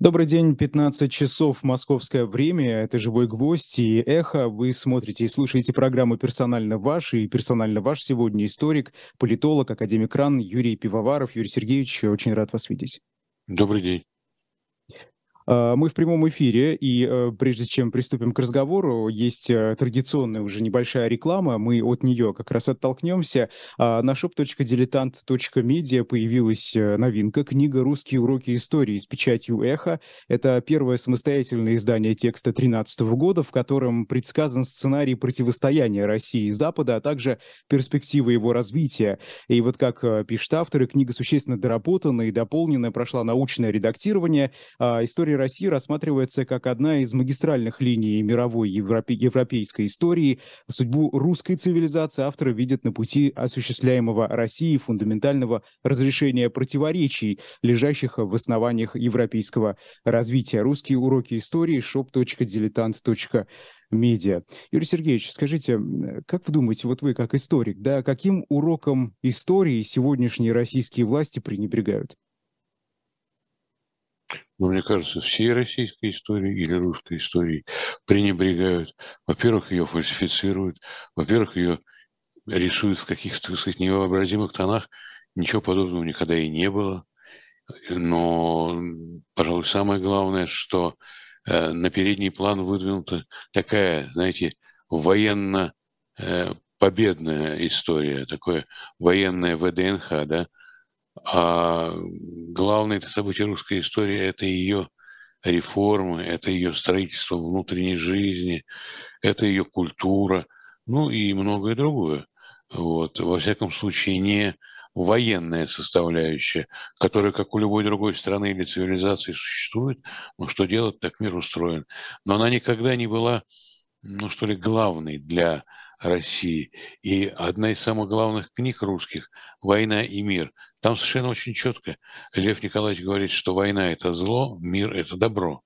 Добрый день, 15 часов московское время, это «Живой гвоздь» и «Эхо». Вы смотрите и слушаете программу «Персонально ваш» и «Персонально ваш» сегодня историк, политолог, академик РАН Юрий Пивоваров. Юрий Сергеевич, очень рад вас видеть. Добрый день. А, мы в прямом эфире, и э, прежде чем приступим к разговору, есть э, традиционная уже небольшая реклама, мы от нее как раз оттолкнемся. А, на shop.diletant.media появилась э, новинка, книга «Русские уроки истории» с печатью «Эхо». Это первое самостоятельное издание текста 2013 года, в котором предсказан сценарий противостояния России и Запада, а также перспективы его развития. И вот как пишут авторы, книга существенно доработана и дополнена, прошла научное редактирование. А, история России рассматривается как одна из магистральных линий мировой европе- европейской истории. Судьбу русской цивилизации авторы видят на пути осуществляемого России фундаментального разрешения противоречий, лежащих в основаниях европейского развития. Русские уроки истории shop.diletant.com медиа. Юрий Сергеевич, скажите, как вы думаете, вот вы как историк, да, каким уроком истории сегодняшние российские власти пренебрегают? Но мне кажется, всей российской истории или русской истории пренебрегают. Во-первых, ее фальсифицируют, во-первых, ее рисуют в каких-то, так сказать, невообразимых тонах. Ничего подобного никогда и не было. Но, пожалуй, самое главное, что э, на передний план выдвинута такая, знаете, военно э, история, такое военное ВДНХ, да, а главное это событие русской истории – это ее реформы, это ее строительство внутренней жизни, это ее культура, ну и многое другое. Вот. Во всяком случае, не военная составляющая, которая, как у любой другой страны или цивилизации, существует, но что делать, так мир устроен. Но она никогда не была, ну что ли, главной для России. И одна из самых главных книг русских «Война и мир» Там совершенно очень четко Лев Николаевич говорит, что война – это зло, мир – это добро.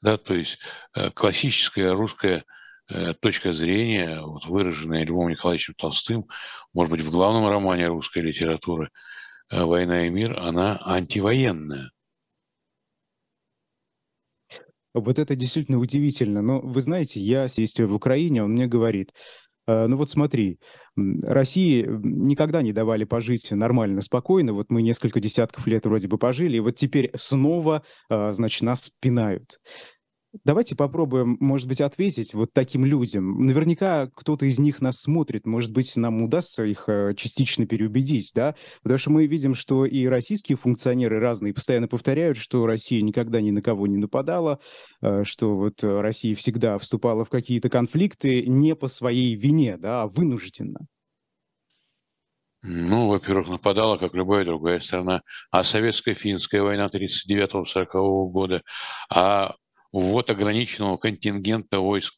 Да, то есть э, классическая русская э, точка зрения, вот выраженная Львом Николаевичем Толстым, может быть, в главном романе русской литературы э, «Война и мир», она антивоенная. Вот это действительно удивительно. Но вы знаете, я, действуя в Украине, он мне говорит, ну вот смотри, России никогда не давали пожить нормально, спокойно. Вот мы несколько десятков лет вроде бы пожили, и вот теперь снова, э, значит, нас пинают. Давайте попробуем, может быть, ответить вот таким людям. Наверняка кто-то из них нас смотрит, может быть, нам удастся их э, частично переубедить, да? Потому что мы видим, что и российские функционеры разные постоянно повторяют, что Россия никогда ни на кого не нападала, э, что вот Россия всегда вступала в какие-то конфликты не по своей вине, да, а вынужденно. Ну, во-первых, нападала, как любая другая страна. А советско-финская война 39-40 года, а ввод ограниченного контингента войск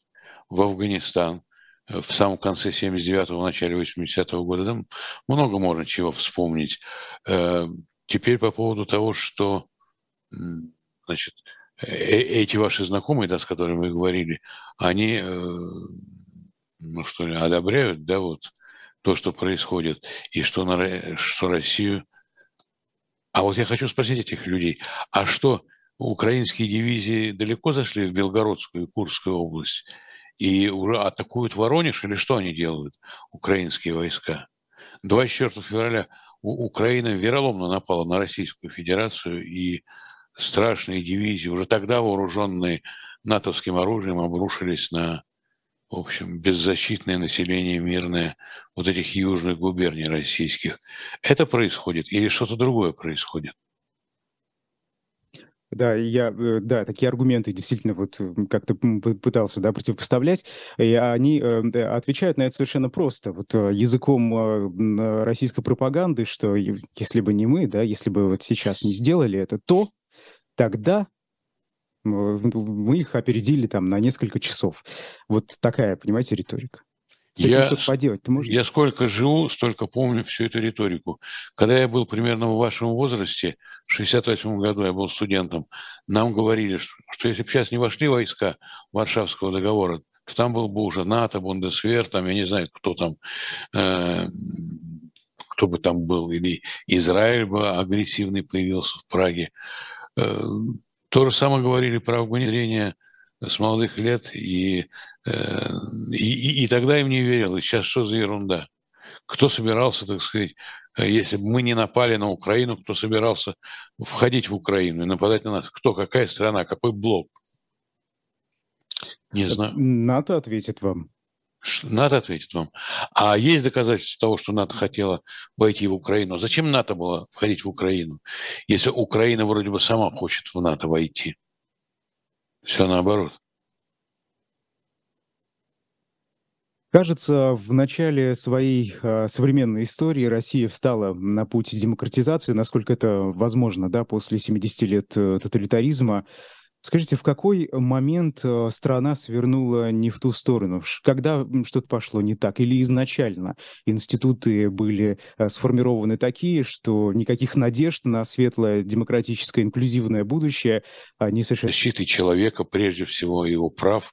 в Афганистан э, в самом конце 79-го, начале 80-го года. Там много можно чего вспомнить. Э, теперь по поводу того, что значит, э, эти ваши знакомые, да, с которыми вы говорили, они, ну что ли, одобряют, да, вот то, что происходит, и что, на, что Россию... А вот я хочу спросить этих людей, а что украинские дивизии далеко зашли в Белгородскую и Курскую область и уже атакуют Воронеж, или что они делают, украинские войска? 24 февраля Украина вероломно напала на Российскую Федерацию, и страшные дивизии, уже тогда вооруженные натовским оружием, обрушились на, в общем, беззащитное население мирное вот этих южных губерний российских. Это происходит или что-то другое происходит? Да, я, э, да, такие аргументы действительно вот как-то пытался, да, противопоставлять, и они э, отвечают на это совершенно просто, вот э, языком российской пропаганды, что если бы не мы, да, если бы вот сейчас не сделали это, то тогда мы их опередили там на несколько часов. Вот такая, понимаете, риторика. С этим я, что-то поделать ты можешь? Я сколько живу, столько помню всю эту риторику. Когда я был примерно в вашем возрасте, в 68 году я был студентом, нам говорили, что, что если бы сейчас не вошли войска Варшавского договора, то там был бы уже НАТО, Бундесвер, там, я не знаю, кто там, э, кто бы там был, или Израиль бы агрессивный появился в Праге. Э, То же самое говорили про внедрение с молодых лет, и, э, и, и тогда им не верил. И сейчас что за ерунда? Кто собирался, так сказать, если бы мы не напали на Украину, кто собирался входить в Украину и нападать на нас? Кто, какая страна, какой блок? Не знаю. НАТО ответит вам. НАТО ответит вам. А есть доказательства того, что НАТО хотела войти в Украину? Зачем НАТО было входить в Украину, если Украина вроде бы сама хочет в НАТО войти? Все наоборот. Кажется, в начале своей э, современной истории Россия встала на путь демократизации, насколько это возможно, да, после 70 лет э, тоталитаризма. Скажите, в какой момент э, страна свернула не в ту сторону? Когда что-то пошло не так? Или изначально институты были э, сформированы такие, что никаких надежд на светлое, демократическое, инклюзивное будущее не совершенно... Защиты человека, прежде всего, его прав.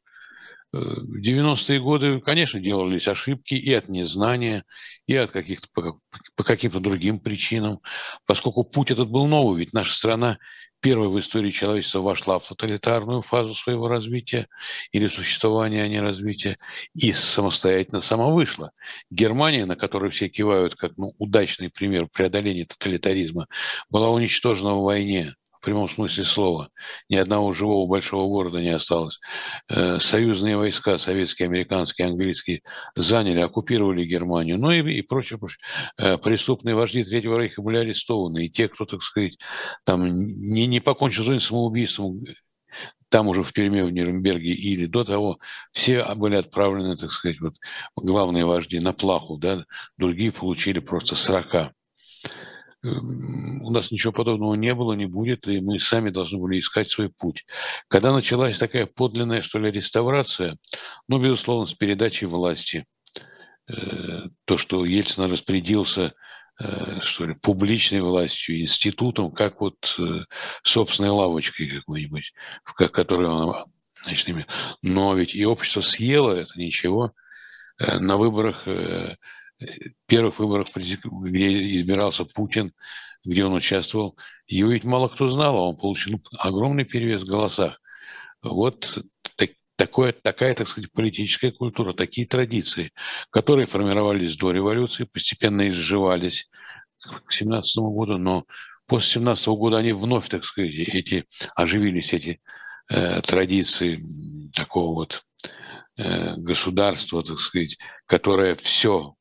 В 90-е годы, конечно, делались ошибки и от незнания, и от каких-то по, по каким-то другим причинам, поскольку путь этот был новый, ведь наша страна первой в истории человечества вошла в тоталитарную фазу своего развития или существования, а не развития, и самостоятельно сама вышла. Германия, на которой все кивают как ну, удачный пример преодоления тоталитаризма, была уничтожена в войне прямом смысле слова. Ни одного живого большого города не осталось. Э, союзные войска, советские, американские, английские, заняли, оккупировали Германию, ну и, и прочее, прочее. Э, преступные вожди Третьего Рейха были арестованы, и те, кто, так сказать, там не, не покончил жизнь самоубийством, там уже в тюрьме в Нюрнберге или до того, все были отправлены, так сказать, вот главные вожди на плаху, да, другие получили просто срока у нас ничего подобного не было, не будет, и мы сами должны были искать свой путь. Когда началась такая подлинная, что ли, реставрация, ну, безусловно, с передачей власти, э, то, что Ельцин распорядился э, что ли, публичной властью, институтом, как вот э, собственной лавочкой какой-нибудь, в которой он значит, Но ведь и общество съело это ничего. На выборах первых выборах, где избирался Путин, где он участвовал, его ведь мало кто знал, а он получил огромный перевес в голосах. Вот так, такое, такая, так сказать, политическая культура, такие традиции, которые формировались до революции, постепенно изживались к 17 году, но после 17 года они вновь, так сказать, эти, оживились эти э, традиции такого вот э, государства, так сказать, которое все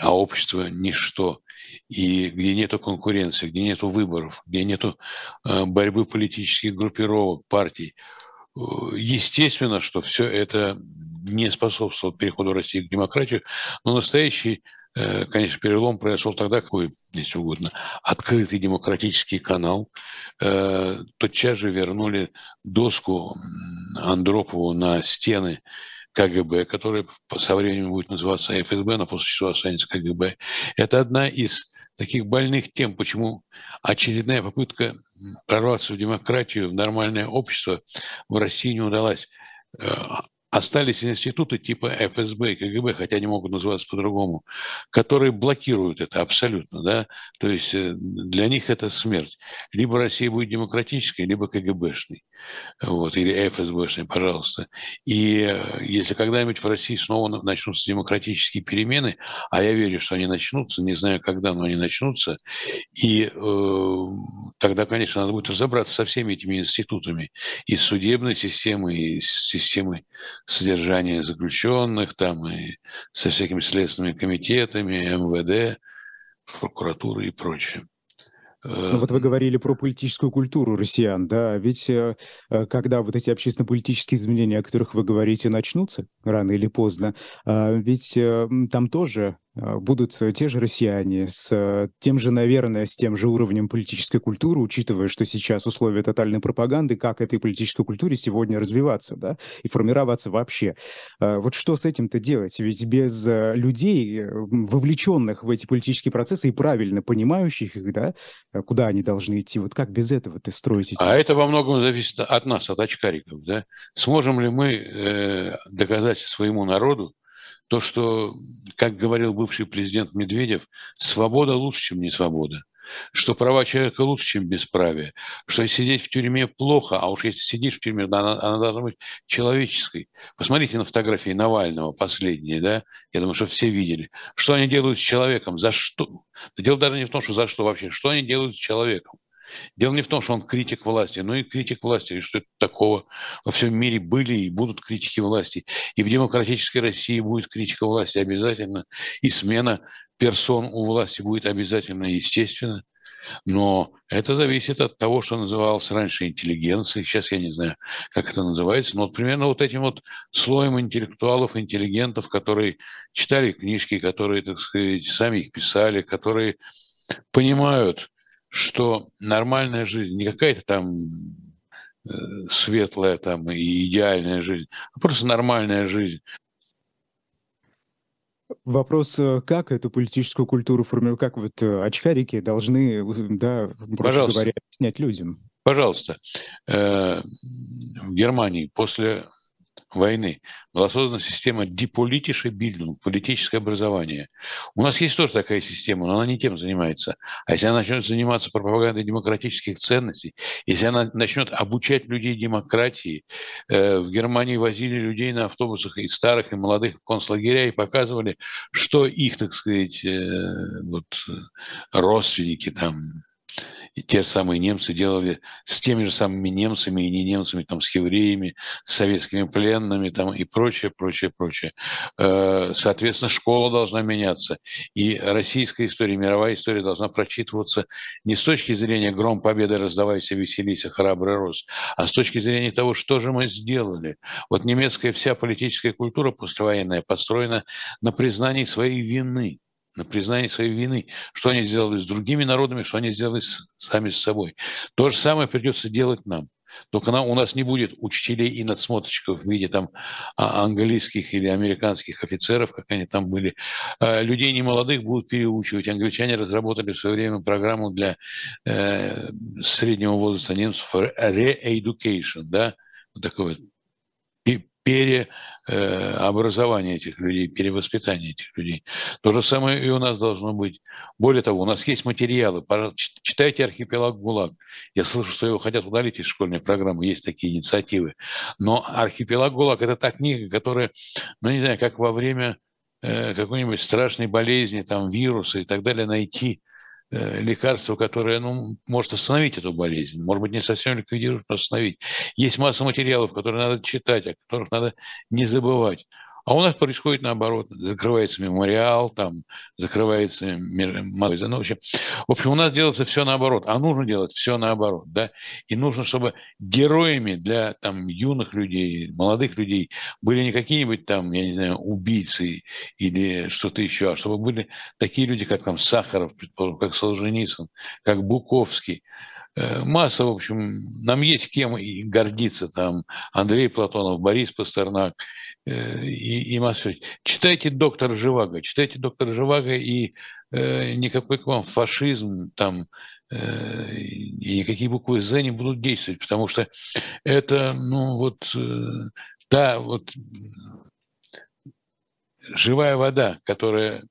а общество – ничто. И где нет конкуренции, где нет выборов, где нет э, борьбы политических группировок, партий, э, естественно, что все это не способствовало переходу России к демократии, но настоящий э, конечно, перелом произошел тогда, какой, если угодно, открытый демократический канал. Тотчас же вернули доску Андропову на стены КГБ, который со временем будет называться ФСБ, но после чего останется КГБ. Это одна из таких больных тем, почему очередная попытка прорваться в демократию, в нормальное общество в России не удалась. Остались институты типа ФСБ и КГБ, хотя они могут называться по-другому, которые блокируют это абсолютно. Да? То есть э, для них это смерть. Либо Россия будет демократической, либо КГБшной. Вот, или ФСБшной, пожалуйста. И э, если когда-нибудь в России снова начнутся демократические перемены, а я верю, что они начнутся, не знаю когда, но они начнутся, и э, тогда, конечно, надо будет разобраться со всеми этими институтами, и судебной системой, и системой содержания заключенных, там, и со всякими следственными комитетами, МВД, прокуратурой и прочим. Ну, вот вы говорили про политическую культуру россиян, да, ведь э, э, когда вот эти общественно-политические изменения, о которых вы говорите, начнутся рано или поздно, ведь э, там тоже будут э, те же россияне с э, тем же, наверное, с тем же уровнем политической культуры, учитывая, что сейчас условия тотальной пропаганды, как этой политической культуре сегодня развиваться, да, и формироваться вообще. А, вот что с этим-то делать? Ведь без э, людей, вовлеченных в эти политические процессы и правильно понимающих их, да, куда они должны идти, вот как без этого ты строить эти... А это во многом зависит от нас, от очкариков, да? Сможем ли мы э, доказать своему народу, то, что, как говорил бывший президент Медведев, свобода лучше, чем не свобода. что права человека лучше, чем бесправие, что сидеть в тюрьме плохо, а уж если сидишь в тюрьме, она, она должна быть человеческой. Посмотрите на фотографии Навального последние, да, я думаю, что все видели. Что они делают с человеком, за что? дело даже не в том, что за что вообще, что они делают с человеком. Дело не в том, что он критик власти, но и критик власти, и что это такого. Во всем мире были и будут критики власти. И в демократической России будет критика власти обязательно, и смена персон у власти будет обязательно, естественно. Но это зависит от того, что называлось раньше интеллигенцией. Сейчас я не знаю, как это называется. Но вот примерно вот этим вот слоем интеллектуалов, интеллигентов, которые читали книжки, которые, так сказать, сами их писали, которые понимают, что нормальная жизнь, не какая-то там э, светлая там и идеальная жизнь, а просто нормальная жизнь. Вопрос, э, как эту политическую культуру формируют, как вот э, очкарики должны, да, проще говоря, снять людям? Пожалуйста. В Германии после войны была создана система деполитише бильдунг, политическое образование. У нас есть тоже такая система, но она не тем занимается. А если она начнет заниматься пропагандой демократических ценностей, если она начнет обучать людей демократии, э, в Германии возили людей на автобусах и старых, и молодых в концлагеря и показывали, что их, так сказать, э, вот, э, родственники там и те же самые немцы делали с теми же самыми немцами и не немцами, там, с евреями, с советскими пленными там, и прочее, прочее, прочее. Э, соответственно, школа должна меняться. И российская история, мировая история должна прочитываться не с точки зрения «гром победы, раздавайся, веселись, храбрый рос», а с точки зрения того, что же мы сделали. Вот немецкая вся политическая культура послевоенная построена на признании своей вины – на признание своей вины, что они сделали с другими народами, что они сделали с, сами с собой. То же самое придется делать нам. Только нам, у нас не будет учителей и надсмотрщиков в виде там а, английских или американских офицеров, как они там были. А, людей немолодых будут переучивать. Англичане разработали в свое время программу для э, среднего возраста немцев re-education, да, вот такой вот переобразование этих людей, перевоспитание этих людей. То же самое и у нас должно быть. Более того, у нас есть материалы. Читайте «Архипелаг ГУЛАГ». Я слышу, что его хотят удалить из школьной программы. Есть такие инициативы. Но «Архипелаг ГУЛАГ» – это та книга, которая, ну, не знаю, как во время э, какой-нибудь страшной болезни, там, вируса и так далее, найти Э, лекарство, которое ну, может остановить эту болезнь, может быть, не совсем ликвидировать, но остановить. Есть масса материалов, которые надо читать, о которых надо не забывать. А у нас происходит наоборот. Закрывается мемориал, там закрывается ну, в общем, в общем, у нас делается все наоборот. А нужно делать все наоборот. Да? И нужно, чтобы героями для там, юных людей, молодых людей были не какие-нибудь там, я не знаю, убийцы или что-то еще, а чтобы были такие люди, как там Сахаров, как Солженицын, как Буковский, масса, в общем, нам есть кем и гордиться, там, Андрей Платонов, Борис Пастернак э, и, и масса. Читайте «Доктор Живаго», читайте «Доктор Живаго», и э, никакой к вам фашизм, там, э, и никакие буквы «З» не будут действовать, потому что это, ну, вот, э, та вот живая вода, которая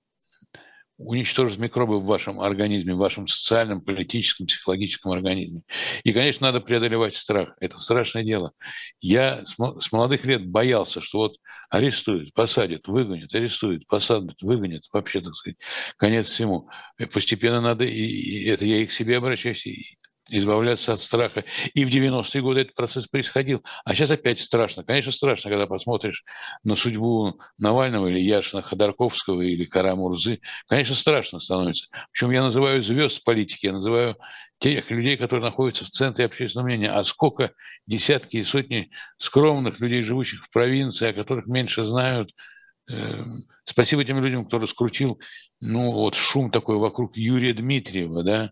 уничтожить микробы в вашем организме, в вашем социальном, политическом, психологическом организме. И, конечно, надо преодолевать страх. Это страшное дело. Я с молодых лет боялся, что вот арестуют, посадят, выгонят, арестуют, посадят, выгонят. Вообще, так сказать, конец всему. Постепенно надо, и это я и к себе обращаюсь, и избавляться от страха. И в 90-е годы этот процесс происходил. А сейчас опять страшно. Конечно, страшно, когда посмотришь на судьбу Навального или Яшина Ходорковского или Карамурзы. Конечно, страшно становится. Причем я называю звезд политики, я называю тех людей, которые находятся в центре общественного мнения. А сколько десятки и сотни скромных людей, живущих в провинции, о которых меньше знают, эм, Спасибо тем людям, кто раскрутил ну, вот шум такой вокруг Юрия Дмитриева, да,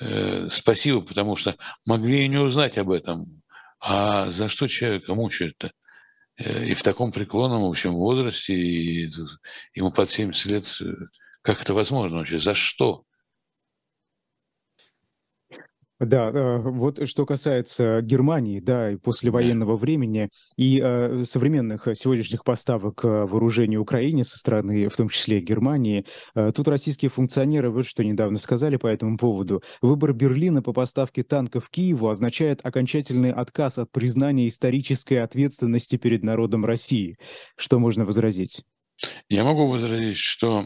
э, спасибо, потому что могли и не узнать об этом. А за что человека мучают-то? Э, и в таком преклонном, в общем, возрасте, и ему под 70 лет, э, как это возможно вообще? За что? Да, э, вот что касается Германии, да, и послевоенного времени и э, современных э, сегодняшних поставок вооружений Украине со стороны, в том числе Германии, тут российские функционеры вот что недавно сказали по этому поводу. Выбор Берлина по поставке танков Киеву означает окончательный отказ от признания исторической ответственности перед народом России. Что можно возразить? Я могу возразить, что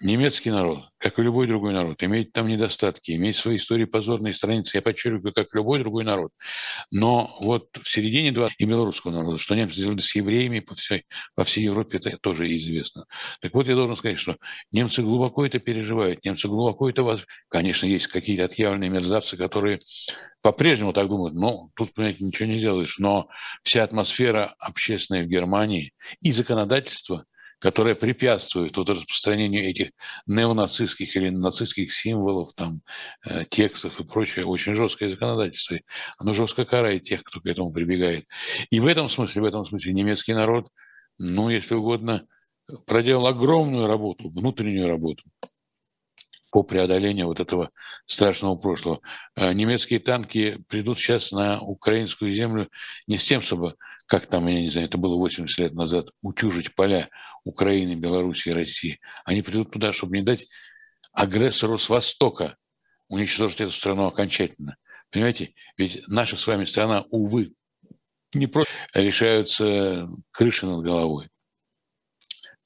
Немецкий народ, как и любой другой народ, имеет там недостатки, имеет свои истории позорные страницы, я подчеркиваю, как любой другой народ. Но вот в середине 20 и белорусского народа, что немцы сделали с евреями по всей, по всей Европе, это тоже известно. Так вот, я должен сказать, что немцы глубоко это переживают, немцы глубоко это... Воз... Конечно, есть какие-то отъявленные мерзавцы, которые по-прежнему так думают, ну, тут, понимаете, ничего не сделаешь, но вся атмосфера общественная в Германии и законодательство – которая препятствует вот распространению этих неонацистских или нацистских символов, там, э, текстов и прочее, очень жесткое законодательство. Оно жестко карает тех, кто к этому прибегает. И в этом смысле, в этом смысле немецкий народ, ну, если угодно, проделал огромную работу, внутреннюю работу по преодолению вот этого страшного прошлого. Э, немецкие танки придут сейчас на украинскую землю не с тем, чтобы как там, я не знаю, это было 80 лет назад, утюжить поля Украины, Белоруссии, России. Они придут туда, чтобы не дать агрессору с Востока уничтожить эту страну окончательно. Понимаете? Ведь наша с вами страна, увы, не просто решаются крыши над головой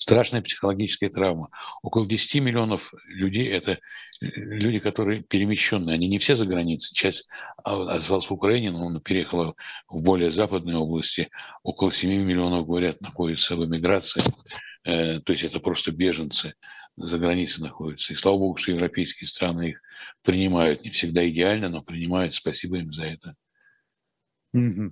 страшная психологическая травма. Около 10 миллионов людей – это э, люди, которые перемещенные. Они не все за границей. Часть осталась в Украине, но она переехала в более западные области. Около 7 миллионов, говорят, находятся в эмиграции. Э, то есть это просто беженцы за границей находятся. И слава богу, что европейские страны их принимают. Не всегда идеально, но принимают. Спасибо им за это. Mm-hmm.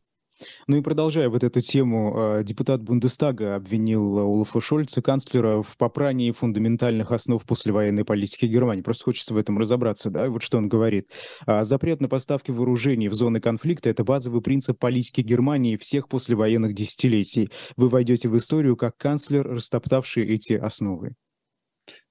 Ну и продолжая вот эту тему, а, депутат Бундестага обвинил Олафа Шольца, канцлера, в попрании фундаментальных основ послевоенной политики Германии. Просто хочется в этом разобраться, да, вот что он говорит. А, запрет на поставки вооружений в зоны конфликта – это базовый принцип политики Германии всех послевоенных десятилетий. Вы войдете в историю как канцлер, растоптавший эти основы.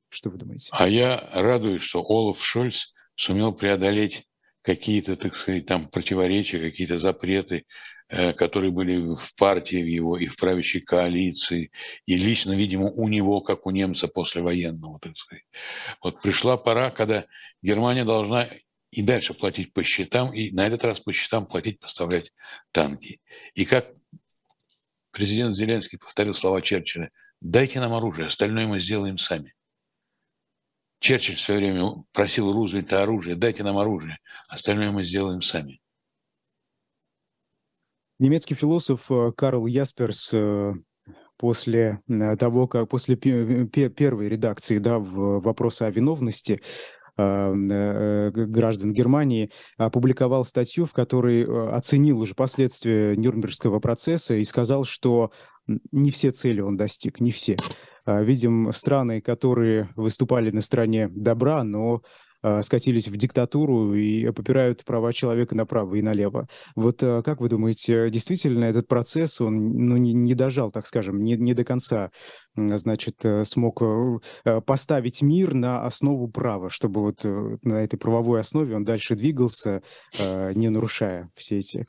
Что вы думаете? А я радуюсь, что Олаф Шольц сумел преодолеть какие-то, так сказать, там противоречия, какие-то запреты, Э, которые были в партии его и в правящей коалиции, и лично, видимо, у него, как у немца послевоенного, так сказать. Вот пришла пора, когда Германия должна и дальше платить по счетам, и на этот раз по счетам платить, поставлять танки. И как президент Зеленский повторил слова Черчилля, дайте нам оружие, остальное мы сделаем сами. Черчилль в свое время просил Рузвельта оружие, дайте нам оружие, остальное мы сделаем сами. Немецкий философ э, Карл Ясперс э, после э, того, как после первой редакции да, вопроса о виновности граждан Германии опубликовал статью, в которой оценил уже последствия Нюрнбергского процесса и сказал, что не все цели он достиг, не все. Видим страны, которые выступали на стороне добра, но скатились в диктатуру и попирают права человека направо и налево. Вот э, как вы думаете, действительно этот процесс, он ну, не, не дожал, так скажем, не, не до конца, значит, э, смог э, поставить мир на основу права, чтобы вот э, на этой правовой основе он дальше двигался, э, не нарушая все эти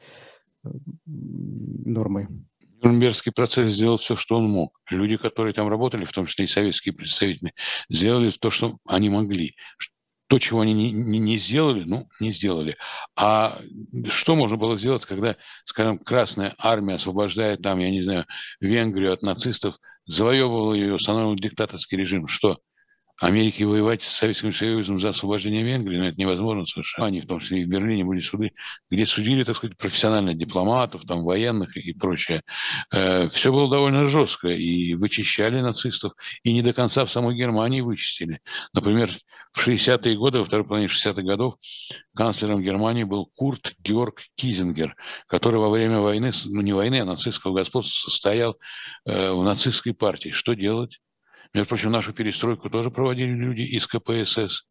э, нормы? Нюрнбергский процесс сделал все, что он мог. Люди, которые там работали, в том числе и советские представители, сделали то, что они могли то, чего они не, не, не сделали, ну, не сделали. А что можно было сделать, когда, скажем, Красная Армия освобождает там, я не знаю, Венгрию от нацистов, завоевывала ее, устанавливал диктаторский режим? Что? Америке воевать с Советским Союзом за освобождение Венгрии, но это невозможно совершенно. Они, в том числе и в Берлине, были суды, где судили, так сказать, профессиональных дипломатов, там, военных и прочее. Э, все было довольно жестко, и вычищали нацистов, и не до конца в самой Германии вычистили. Например, в 60-е годы, во второй половине 60-х годов, канцлером Германии был Курт Георг Кизингер, который во время войны, ну не войны, а нацистского господства состоял э, в нацистской партии. Что делать? Между прочим, нашу перестройку тоже проводили люди из КПСС.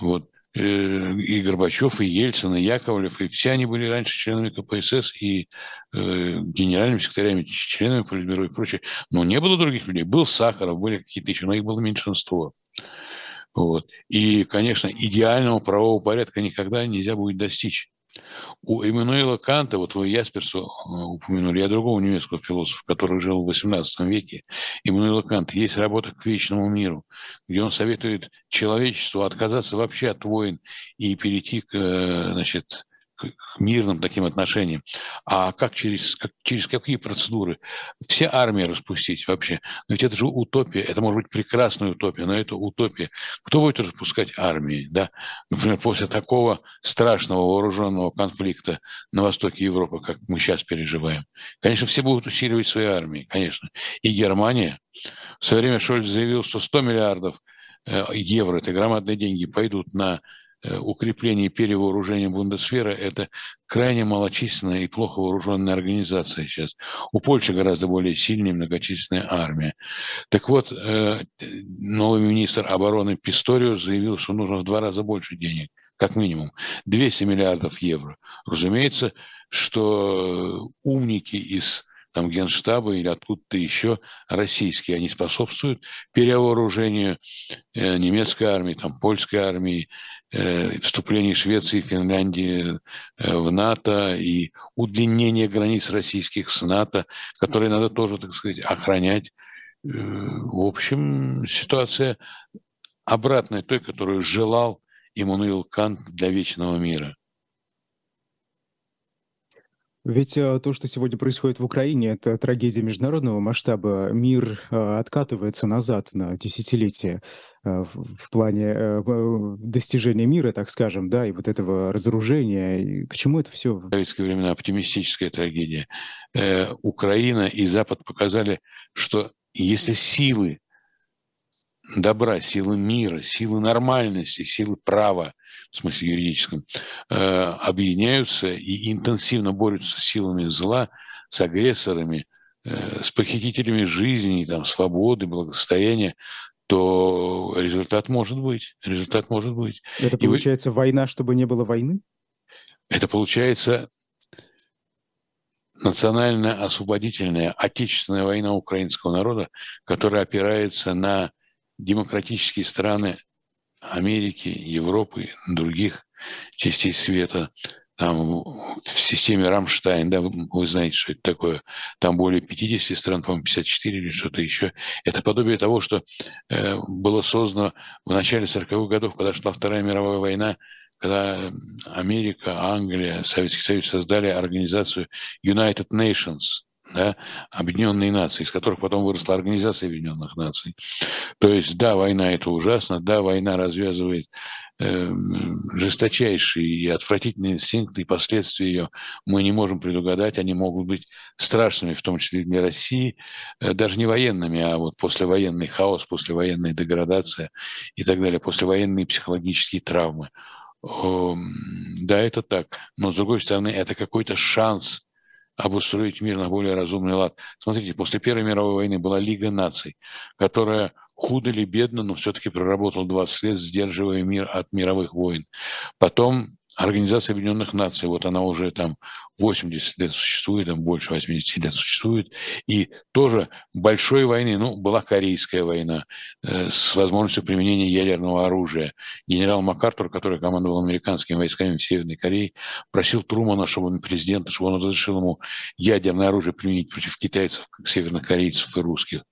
Вот. Э, и Горбачев, и Ельцин, и Яковлев, и все они были раньше членами КПСС и э, генеральными секретарями, членами Политбюро и прочее. Но не было других людей. Был Сахаров, были какие-то еще, но их было меньшинство. Вот. И, конечно, идеального правового порядка никогда нельзя будет достичь. У Эммануила Канта, вот вы Ясперсу э, упомянули, я другого немецкого философа, который жил в XVIII веке, Эммануила Канта, есть работа к вечному миру, где он советует человечеству отказаться вообще от войн и перейти к, э, значит, к мирным таким отношениям. А как через, как, через какие процедуры? Все армии распустить вообще. Но ведь это же утопия. Это может быть прекрасная утопия, но это утопия. Кто будет распускать армии? Да? Например, после такого страшного вооруженного конфликта на востоке Европы, как мы сейчас переживаем. Конечно, все будут усиливать свои армии, конечно. И Германия. В свое время Шольц заявил, что 100 миллиардов э, евро, это громадные деньги, пойдут на укрепление и перевооружение Бундесвера – это крайне малочисленная и плохо вооруженная организация сейчас. У Польши гораздо более сильная и многочисленная армия. Так вот, э, новый министр обороны Писторио заявил, что нужно в два раза больше денег, как минимум. 200 миллиардов евро. Разумеется, что умники из там генштаба или откуда-то еще российские, они способствуют перевооружению э, немецкой армии, там, польской армии, Э, вступление Швеции и Финляндии э, в НАТО и удлинение границ российских с НАТО, которые надо тоже, так сказать, охранять. Э, в общем, ситуация обратная той, которую желал Иммануил Кант для вечного мира. Ведь то, что сегодня происходит в Украине, это трагедия международного масштаба. Мир откатывается назад на десятилетия. Э, в плане э, достижения мира, так скажем, да, и вот этого разоружения. К чему это все? В советские времена оптимистическая трагедия. Э, Украина и Запад показали, что если силы добра, силы мира, силы нормальности, силы права, в смысле юридическом, объединяются и интенсивно борются с силами зла, с агрессорами, с похитителями жизни, там, свободы, благосостояния, то результат может быть. Результат может быть. Это получается вы... война, чтобы не было войны? Это получается национальная освободительная отечественная война украинского народа, которая опирается на демократические страны Америки, Европы, других частей света, там в системе Рамштайн, да, вы знаете, что это такое, там более 50 стран, по-моему, 54 или что-то еще. Это подобие того, что э, было создано в начале 40-х годов, когда шла Вторая мировая война, когда Америка, Англия, Советский Союз создали организацию United Nations, да, Объединенные Нации, из которых потом выросла Организация Объединенных Наций. То есть, да, война это ужасно, да, война развязывает э, жесточайшие и отвратительные инстинкты и последствия ее мы не можем предугадать, они могут быть страшными, в том числе для России, э, даже не военными, а вот послевоенный хаос, послевоенная деградация и так далее, послевоенные психологические травмы. Э, да, это так, но с другой стороны, это какой-то шанс обустроить мир на более разумный лад. Смотрите, после Первой мировой войны была Лига наций, которая худо ли бедно, но все-таки проработал 20 лет, сдерживая мир от мировых войн. Потом Организация Объединенных Наций, вот она уже там 80 лет существует, там больше 80 лет существует, и тоже большой войны, ну, была Корейская война э, с возможностью применения ядерного оружия. Генерал МакАртур, который командовал американскими войсками в Северной Корее, просил Трумана, чтобы он президента, чтобы он разрешил ему ядерное оружие применить против китайцев, севернокорейцев и русских.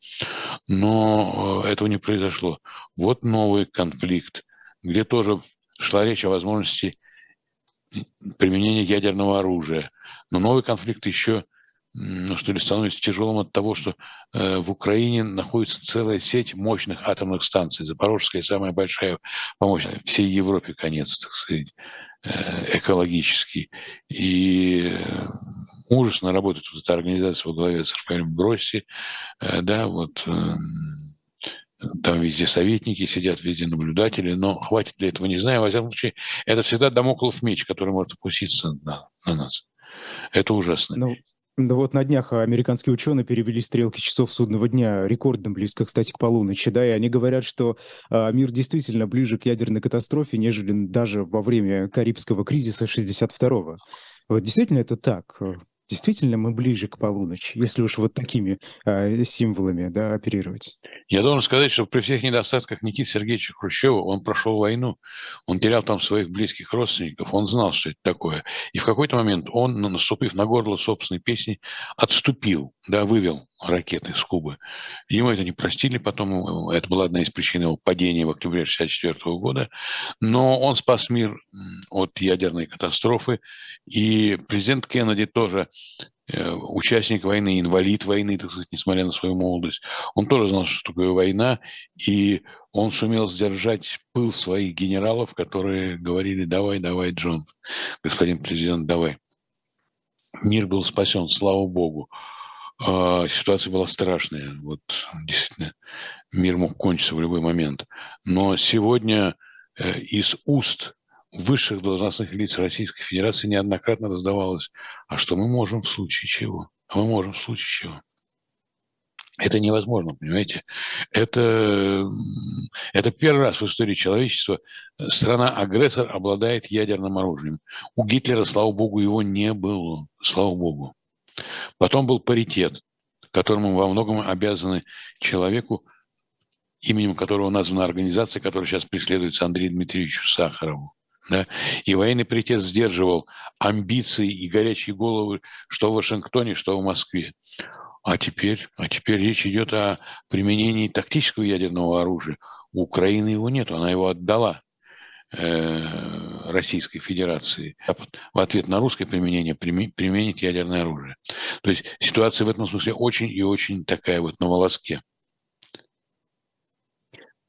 Но э, этого не произошло. Вот новый конфликт, где тоже шла речь о возможности применения ядерного оружия. Но новый конфликт еще ну, что ли, становится тяжелым от того, что э, в Украине находится целая сеть мощных атомных станций. Запорожская самая большая по мощности. Всей Европе конец, так сказать, э, экологический. И э, ужасно работает вот эта организация во главе с Рафаэлем Гросси. Да, вот... Э, там везде советники сидят, везде наблюдатели, но хватит ли этого, не знаю. Во всяком случае, это всегда домоклов меч, который может опуститься на, на нас. Это ужасно. Ну, да вот на днях американские ученые перевели стрелки часов судного дня рекордно близко, кстати, к полуночи, да, и они говорят, что а, мир действительно ближе к ядерной катастрофе, нежели даже во время Карибского кризиса 62-го. Вот действительно это так? Действительно, мы ближе к полуночи, если уж вот такими э, символами да, оперировать. Я должен сказать, что при всех недостатках Никиты Сергеевича Хрущева он прошел войну, он терял там своих близких родственников, он знал, что это такое. И в какой-то момент он, наступив на горло собственной песни, отступил, да, вывел ракеты с Кубы. Ему это не простили потом, это была одна из причин его падения в октябре 1964 года, но он спас мир от ядерной катастрофы, и президент Кеннеди тоже Э, участник войны, инвалид войны, так сказать, несмотря на свою молодость. Он тоже знал, что такое война, и он сумел сдержать пыл своих генералов, которые говорили «давай, давай, Джон, господин президент, давай». Мир был спасен, слава богу. А, ситуация была страшная. Вот действительно, мир мог кончиться в любой момент. Но сегодня э, из уст высших должностных лиц Российской Федерации неоднократно раздавалось, а что мы можем в случае чего? А мы можем в случае чего? Это невозможно, понимаете? Это, это первый раз в истории человечества страна-агрессор обладает ядерным оружием. У Гитлера, слава богу, его не было. Слава богу. Потом был паритет, которому во многом обязаны человеку, именем которого названа организация, которая сейчас преследуется Андрею Дмитриевичу Сахарову. Да? И военный паритет сдерживал амбиции и горячие головы, что в Вашингтоне, что в Москве. А теперь, а теперь речь идет о применении тактического ядерного оружия. У Украины его нет, она его отдала э, Российской Федерации. В ответ на русское применение применит ядерное оружие. То есть ситуация в этом смысле очень и очень такая вот на волоске.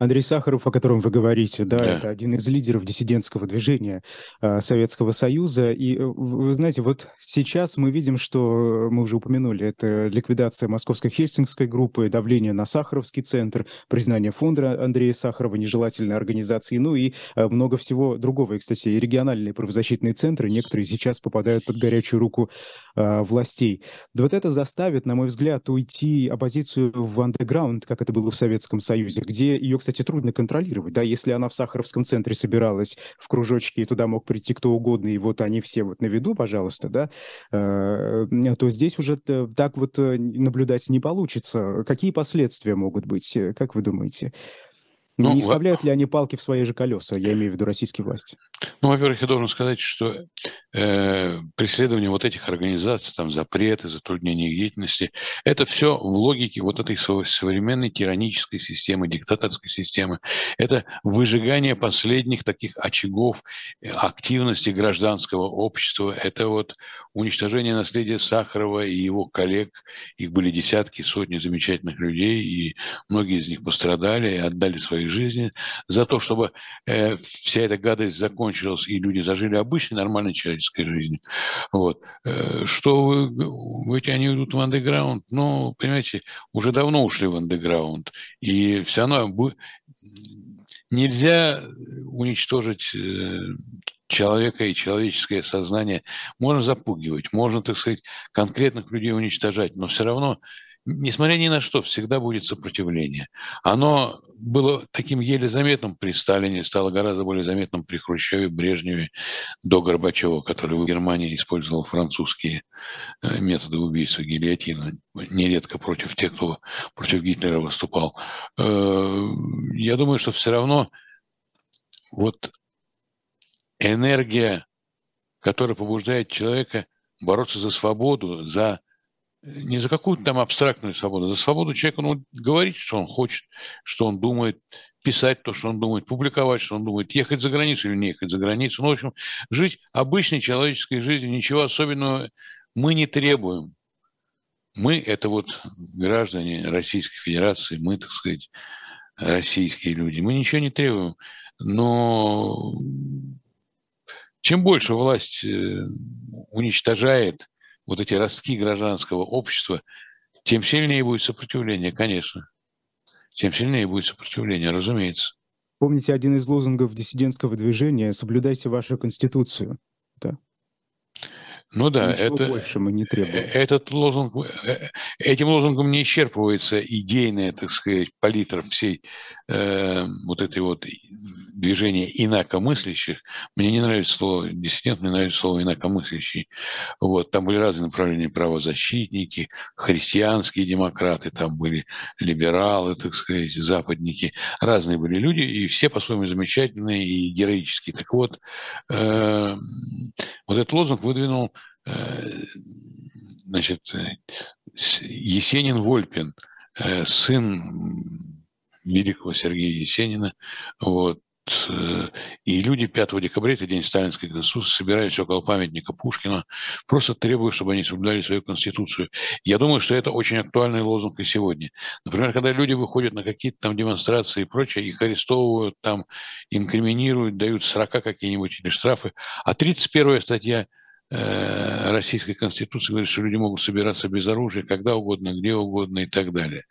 Андрей Сахаров, о котором вы говорите, да, да. это один из лидеров диссидентского движения э, Советского Союза. И э, вы знаете, вот сейчас мы видим, что мы уже упомянули, это ликвидация Московской Хельсинской группы, давление на Сахаровский центр, признание фонда Андрея Сахарова нежелательной организации, ну и э, много всего другого. И, кстати, и региональные правозащитные центры, некоторые сейчас попадают под горячую руку э, властей. Да вот это заставит, на мой взгляд, уйти оппозицию в андеграунд, как это было в Советском Союзе, где ее, кстати, трудно контролировать, да, если она в Сахаровском центре собиралась в кружочке, и туда мог прийти кто угодно, и вот они все вот на виду, пожалуйста, да, э, то здесь уже так вот э, наблюдать не получится. Какие последствия могут быть, как вы думаете? Ну, не вставляют ли они палки в свои же колеса, я имею в виду российские власти? Ну, во-первых, я должен сказать, что э, преследование вот этих организаций, там, запреты, затруднение их деятельности, это все в логике вот этой современной тиранической системы, диктаторской системы. Это выжигание последних таких очагов э, активности гражданского общества. Это вот уничтожение наследия Сахарова и его коллег. Их были десятки, сотни замечательных людей, и многие из них пострадали и отдали свои жизни за то, чтобы э, вся эта гадость закончилась, и люди зажили обычной, нормальной человеческой жизнью. Вот. Э, что вы, эти они идут в андеграунд? Ну, понимаете, уже давно ушли в андеграунд. И все равно нельзя уничтожить э, человека и человеческое сознание. Можно запугивать, можно, так сказать, конкретных людей уничтожать, но все равно несмотря ни на что, всегда будет сопротивление. Оно было таким еле заметным при Сталине, стало гораздо более заметным при Хрущеве, Брежневе, до Горбачева, который в Германии использовал французские э, методы убийства гильотина, нередко против тех, кто против Гитлера выступал. Э, я думаю, что все равно вот энергия, которая побуждает человека бороться за свободу, за не за какую-то там абстрактную свободу, за свободу человека ну, говорить, что он хочет, что он думает, писать то, что он думает, публиковать, что он думает, ехать за границу или не ехать за границу. Ну, в общем, жить обычной человеческой жизнью, ничего особенного мы не требуем. Мы – это вот граждане Российской Федерации, мы, так сказать, российские люди. Мы ничего не требуем. Но чем больше власть э, уничтожает вот эти ростки гражданского общества, тем сильнее будет сопротивление, конечно. Тем сильнее будет сопротивление, разумеется. Помните один из лозунгов диссидентского движения «Соблюдайте вашу конституцию». Ну да, Ничего это, больше мы не требуем. Этот лозунг, э, этим лозунгом не исчерпывается идейная, так сказать, палитра всей э, вот этой вот движения инакомыслящих. Мне не нравится слово диссидент, мне нравится слово инакомыслящий. Вот, там были разные направления правозащитники, христианские демократы, там были либералы, так сказать, западники. Разные были люди, и все по-своему замечательные и героические. Так вот, э, вот этот лозунг выдвинул значит, э, Есенин-Вольпин, э, сын великого Сергея Есенина, вот, и люди 5 декабря, это день Сталинской Конституции, собирались около памятника Пушкина, просто требуя, чтобы они соблюдали свою Конституцию. Я думаю, что это очень актуальный лозунг и сегодня. Например, когда люди выходят на какие-то там демонстрации и прочее, их арестовывают, там инкриминируют, дают 40 какие-нибудь или штрафы, а 31 статья – Э, российской Конституции говорит, что люди могут собираться без оружия когда угодно, где угодно и так далее.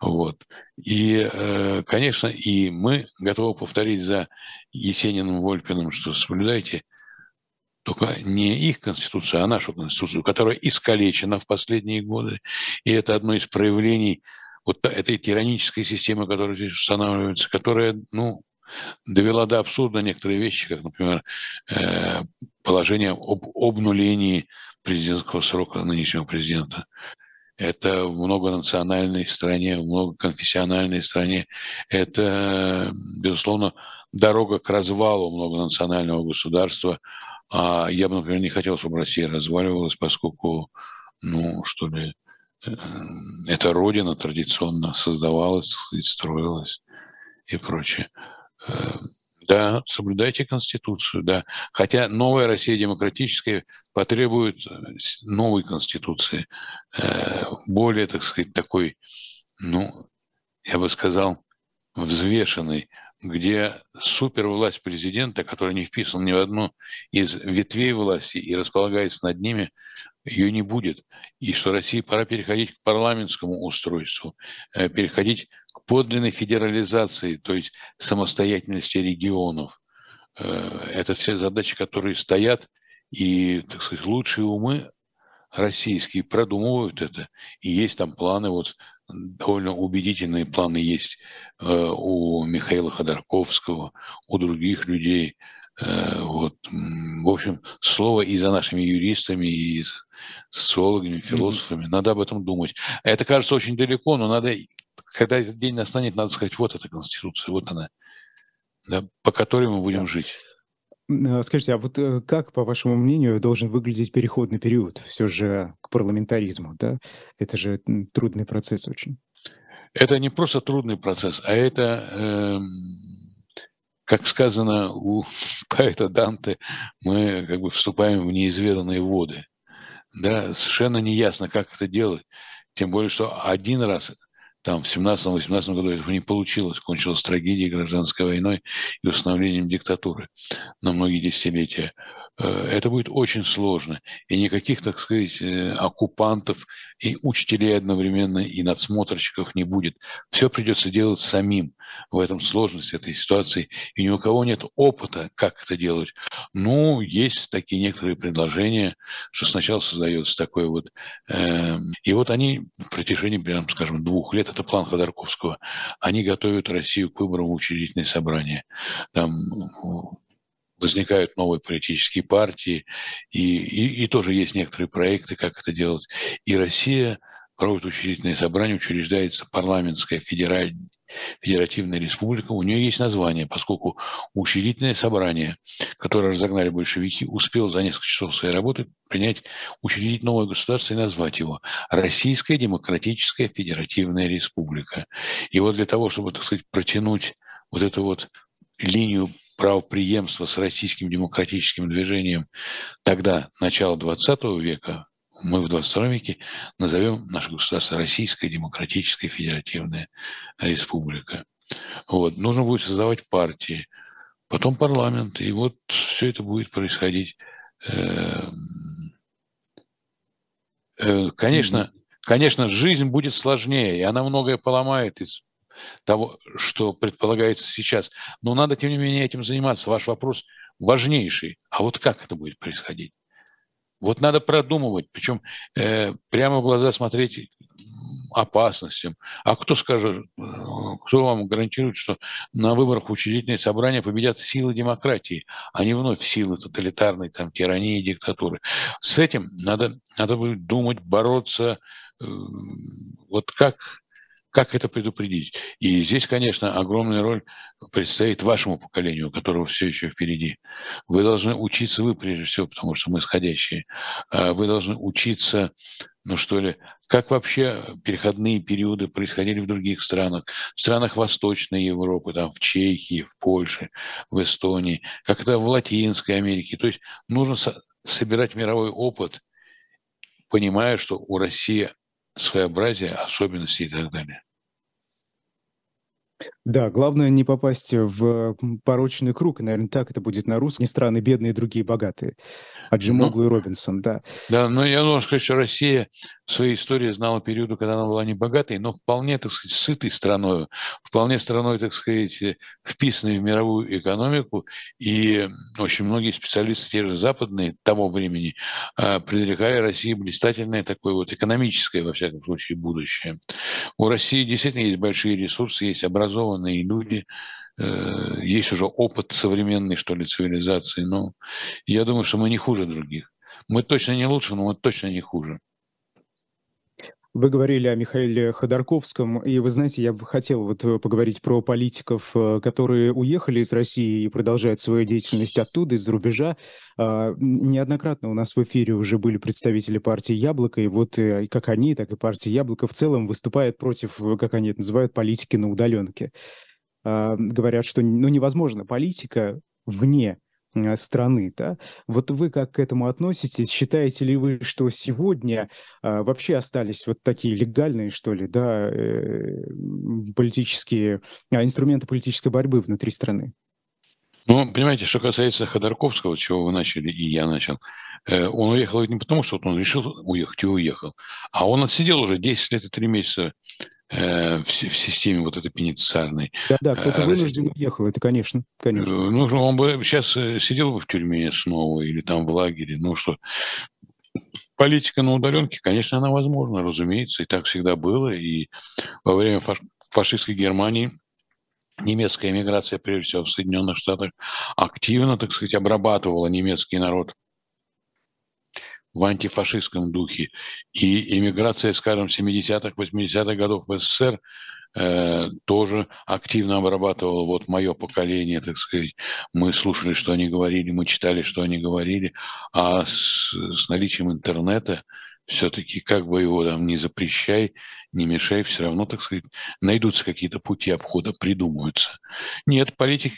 Вот. И, э, конечно, и мы готовы повторить за Есениным Вольпиным, что соблюдайте только не их конституцию, а нашу конституцию, которая искалечена в последние годы. И это одно из проявлений вот этой тиранической системы, которая здесь устанавливается, которая, ну, довела до абсурда некоторые вещи, как, например, э, положение об обнулении президентского срока нынешнего президента. Это в многонациональной стране, в многоконфессиональной стране. Это, безусловно, дорога к развалу многонационального государства. А я бы, например, не хотел, чтобы Россия разваливалась, поскольку, ну, что ли, э, эта родина традиционно создавалась, строилась и прочее. Э, да, соблюдайте Конституцию, да. Хотя новая Россия демократическая потребует э, новой Конституции, э, более, так сказать, такой, ну, я бы сказал, взвешенной, где супервласть президента, который не вписан ни в одну из ветвей власти и располагается над ними, ее не будет. И что России пора переходить к парламентскому устройству, переходить к подлинной федерализации, то есть самостоятельности регионов. Э, это все задачи, которые стоят, и, так сказать, лучшие умы российские продумывают это. И есть там планы, вот довольно убедительные планы есть э, у Михаила Ходорковского, у других людей. Э, вот, в общем, слово и за нашими юристами, и социологами, философами. Надо об этом думать. Это кажется очень далеко, но надо когда этот день настанет, надо сказать, вот эта Конституция, вот она, да, по которой мы будем жить. А, скажите, а вот э, как, по вашему мнению, должен выглядеть переходный период все же к парламентаризму? Да? Это же трудный процесс очень. Это не просто трудный процесс, а это, э, как сказано у поэта Данте, мы как бы вступаем в неизведанные воды. Да, совершенно неясно, как это делать. Тем более, что один раз там в 17-18 году этого не получилось, кончилось трагедией гражданской войной и установлением диктатуры на многие десятилетия. Э, это будет очень сложно. И никаких, так сказать, э, оккупантов и учителей одновременно, и надсмотрщиков не будет. Все придется делать самим. В этом сложность этой ситуации. И ни у кого нет опыта, как это делать. Ну, есть такие некоторые предложения, что сначала создается такой вот... Э, и вот они в протяжении, прям, скажем, двух лет, это план Ходорковского, они готовят Россию к выборам учредительное собрание. Там возникают новые политические партии, и, и, и тоже есть некоторые проекты, как это делать. И Россия проводит учредительное собрание, учреждается парламентская федераль... федеративная республика. У нее есть название, поскольку учредительное собрание, которое разогнали большевики, успело за несколько часов своей работы принять, учредить новое государство и назвать его Российская Демократическая Федеративная Республика. И вот для того, чтобы, так сказать, протянуть вот эту вот линию правоприемства с российским демократическим движением тогда, начало 20 века, мы в 22 веке назовем наше государство Российская Демократическая Федеративная Республика. Вот. Нужно будет создавать партии, потом парламент, и вот все это будет происходить. Эм, э, конечно, конечно, жизнь будет сложнее, и она многое поломает из того, что предполагается сейчас. Но надо, тем не менее, этим заниматься. Ваш вопрос важнейший. А вот как это будет происходить? Вот надо продумывать, причем э, прямо в глаза смотреть опасностям. А кто скажет, э, кто вам гарантирует, что на выборах в учредительное собрание победят силы демократии, а не вновь силы тоталитарной там, тирании, диктатуры? С этим надо, надо будет думать, бороться. Э, вот как как это предупредить? И здесь, конечно, огромная роль предстоит вашему поколению, которого все еще впереди. Вы должны учиться, вы прежде всего, потому что мы сходящие, а вы должны учиться, ну что ли, как вообще переходные периоды происходили в других странах, в странах Восточной Европы, там, в Чехии, в Польше, в Эстонии, как это в Латинской Америке. То есть нужно собирать мировой опыт, понимая, что у России своеобразие, особенности и так далее. Да, главное не попасть в порочный круг, и, наверное, так это будет на русском. страны бедные, другие богатые. А Джимоглу ну, и Робинсон, да. Да, но я должен сказать, что Россия в своей истории знала периоды, когда она была не богатой, но вполне, так сказать, сытой страной, вполне страной, так сказать, вписанной в мировую экономику. И очень многие специалисты, те же западные того времени, а, предрекали России блистательное такое вот экономическое, во всяком случае, будущее. У России действительно есть большие ресурсы, есть образованные образованные люди, э, есть уже опыт современной, что ли, цивилизации. Но я думаю, что мы не хуже других. Мы точно не лучше, но мы точно не хуже. Вы говорили о Михаиле Ходорковском, и вы знаете, я бы хотел вот э, поговорить про политиков, э, которые уехали из России и продолжают свою деятельность оттуда, из-за рубежа. А, неоднократно у нас в эфире уже были представители партии «Яблоко», и вот как они, так и партия «Яблоко» в целом выступают против, как они это называют, политики на удаленке. А, говорят, что ну, невозможно политика вне Э, страны. Да? Вот вы как к этому относитесь? Считаете ли вы, что сегодня а, вообще остались вот такие легальные, что ли, да, э, политические, а, инструменты политической борьбы внутри страны? Ну, понимаете, что касается Ходорковского, чего вы начали, и я начал, э, он уехал не потому, что он решил уехать и уехал, а он отсидел уже 10 лет и 3 месяца Э, в, в системе вот этой пенитенциарной. Да-да, кто-то э, вынужден уехал, это конечно, конечно. Э, ну, он бы сейчас сидел бы в тюрьме снова или там в лагере, ну что, политика на удаленке, конечно, она возможна, разумеется, и так всегда было, и во время фаш фашистской Германии немецкая эмиграция, прежде всего в Соединенных Штатах, активно, так сказать, обрабатывала немецкий народ в антифашистском духе. И иммиграция, скажем, 70-х, 80-х годов в СССР э, тоже активно обрабатывала вот мое поколение, так сказать. Мы слушали, что они говорили, мы читали, что они говорили. А с, с наличием интернета все-таки как бы его там не запрещай, не мешай, все равно, так сказать, найдутся какие-то пути обхода, придумаются. Нет, политик,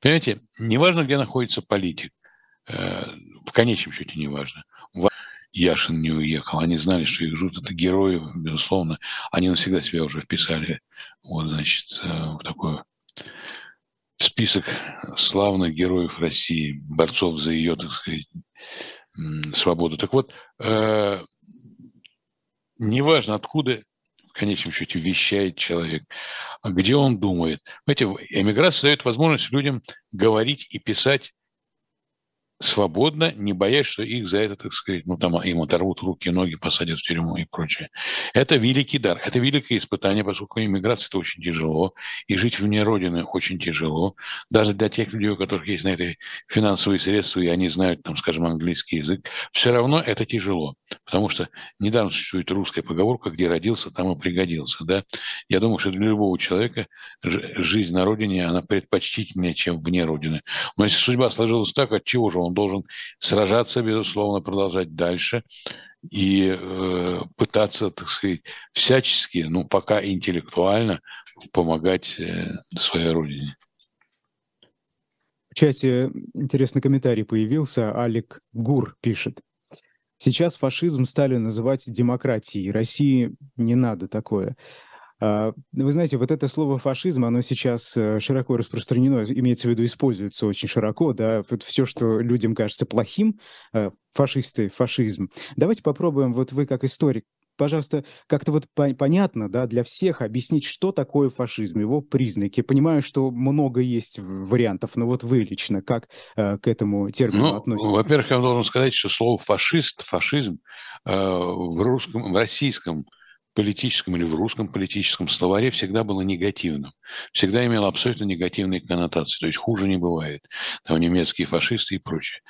понимаете, неважно, где находится политик, э, в конечном счете неважно. Яшин не уехал. Они знали, что их ждут. Это герои, безусловно. Они навсегда себя уже вписали вот, значит, э, в такой список славных героев России, борцов за ее, так сказать, свободу. Так вот, э, неважно, откуда в конечном счете вещает человек, где он думает. Знаете, эмиграция дает возможность людям говорить и писать свободно, не боясь, что их за это, так сказать, ну там им оторвут руки, ноги, посадят в тюрьму и прочее. Это великий дар, это великое испытание, поскольку иммиграция это очень тяжело, и жить вне Родины очень тяжело. Даже для тех людей, у которых есть на это финансовые средства, и они знают, там, скажем, английский язык, все равно это тяжело. Потому что недавно существует русская поговорка, где родился, там и пригодился. Да? Я думаю, что для любого человека жизнь на родине, она предпочтительнее, чем вне Родины. Но если судьба сложилась так, от чего же он он должен сражаться, безусловно, продолжать дальше и э, пытаться, так сказать, всячески, ну, пока интеллектуально помогать э, своей родине. В чате интересный комментарий появился. Алик Гур пишет. Сейчас фашизм стали называть демократией. России не надо такое. А, вы знаете, вот это слово фашизм, оно сейчас э, широко распространено, имеется в виду, используется очень широко, да, вот все, что людям кажется плохим, э, фашисты, фашизм. Давайте попробуем, вот вы как историк, пожалуйста, как-то вот по понятно, да, для всех объяснить, что такое фашизм, его признаки. Понимаю, что много есть вариантов, но вот вы лично как э, к этому термину ну, относитесь? Во-первых, я должен сказать, что слово фашист, фашизм э, в русском, в российском политическом или в русском политическом словаре всегда было негативным. Всегда имело абсолютно негативные коннотации. То есть хуже не бывает. Там немецкие фашисты и прочее.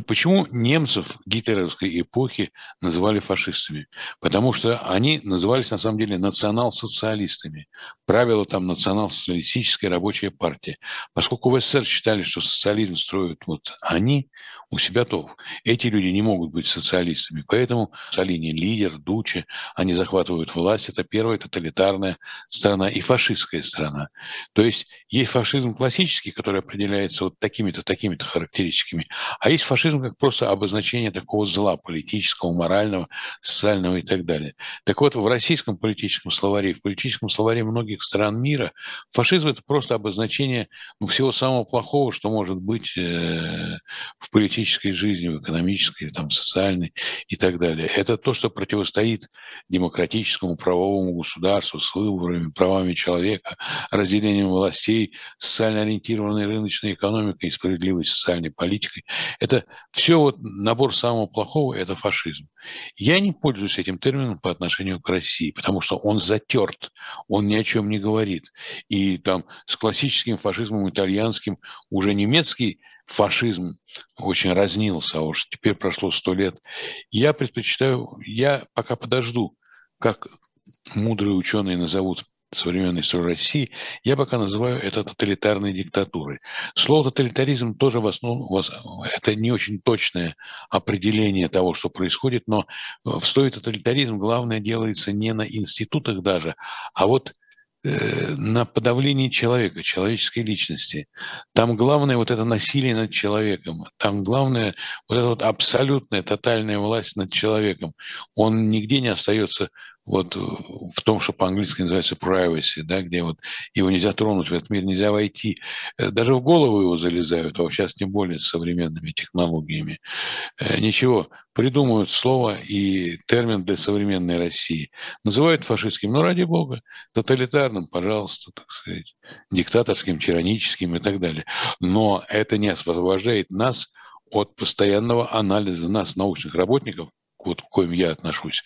Почему немцев гитлеровской эпохи называли фашистами? Потому что они назывались на самом деле национал-социалистами. Правило там национал-социалистическая рабочая партия. Поскольку в СССР считали, что социализм строят вот они, у себя то эти люди не могут быть социалистами. Поэтому Салини лидер, Дуче, они захватывают власть. Это первая тоталитарная страна и фашистская страна. То есть есть фашизм классический, который определяется вот такими-то, такими-то характеристиками, а есть фашизм как просто обозначение такого зла политического, морального, социального и так далее. Так вот, в российском политическом словаре, в политическом словаре многих стран мира фашизм – это просто обозначение ну, всего самого плохого, что может быть э, в политической жизни, в экономической, там, социальной и так далее. Это то, что противостоит демократическому правовому государству с выборами, правами человека, разделением властей, социально ориентированной рыночной экономикой и справедливой социальной политикой. Это все вот набор самого плохого – это фашизм. Я не пользуюсь этим термином по отношению к России, потому что он затерт, он ни о чем не говорит. И там с классическим фашизмом итальянским уже немецкий фашизм очень разнился, а уж теперь прошло сто лет. Я предпочитаю, я пока подожду, как мудрые ученые назовут современной истории России, я пока называю это тоталитарной диктатурой. Слово тоталитаризм тоже в основном, это не очень точное определение того, что происходит, но в слове тоталитаризм главное делается не на институтах даже, а вот Э, на подавлении человека, человеческой личности. Там главное вот это насилие над человеком. Там главное вот эта вот абсолютная, тотальная власть над человеком. Он нигде не остается вот в том, что по-английски называется privacy, да, где вот его нельзя тронуть, в этот мир нельзя войти. Э, даже в голову его залезают, а сейчас тем более с современными технологиями. Э, ничего, придумывают слово и термин для современной России. Называют фашистским, ну, ради бога, тоталитарным, пожалуйста, так сказать, диктаторским, тираническим и так далее. Но это не освобождает нас от постоянного анализа нас, научных работников, вот к коим я отношусь,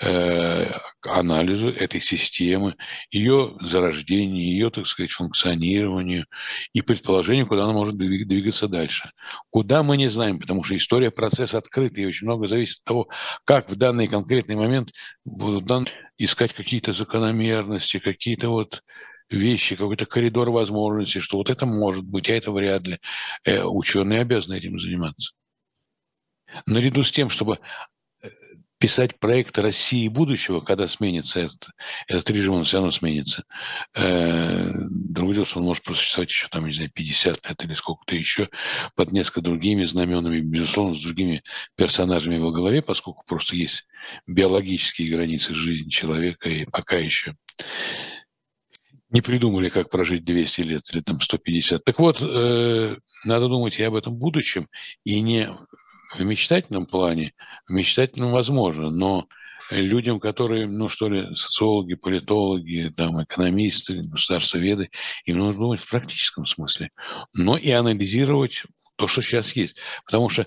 э, к анализу этой системы, ее зарождения, ее, так сказать, функционированию и предположению, куда она может двигаться дальше. Куда мы не знаем, потому что история процесс открытый, и очень много зависит от того, как в данный конкретный момент будут искать какие-то закономерности, какие-то вот вещи, какой-то коридор возможностей, что вот это может быть, а это вряд ли. Э, ученые обязаны этим заниматься. Наряду с тем, чтобы писать проект России будущего, когда сменится этот, этот режим, он все равно сменится. Э, другое дело, что он может просуществовать еще, там, не знаю, 50 лет или сколько-то еще под несколько другими знаменами, безусловно, с другими персонажами во главе, поскольку просто есть биологические границы жизни человека, и пока еще не придумали, как прожить 200 лет или там 150. Так вот, э, надо думать и об этом будущем, и не в мечтательном плане, в мечтательном возможно, но людям, которые, ну что ли, социологи, политологи, там, экономисты, государствоведы, им нужно думать в практическом смысле, но и анализировать то, что сейчас есть. Потому что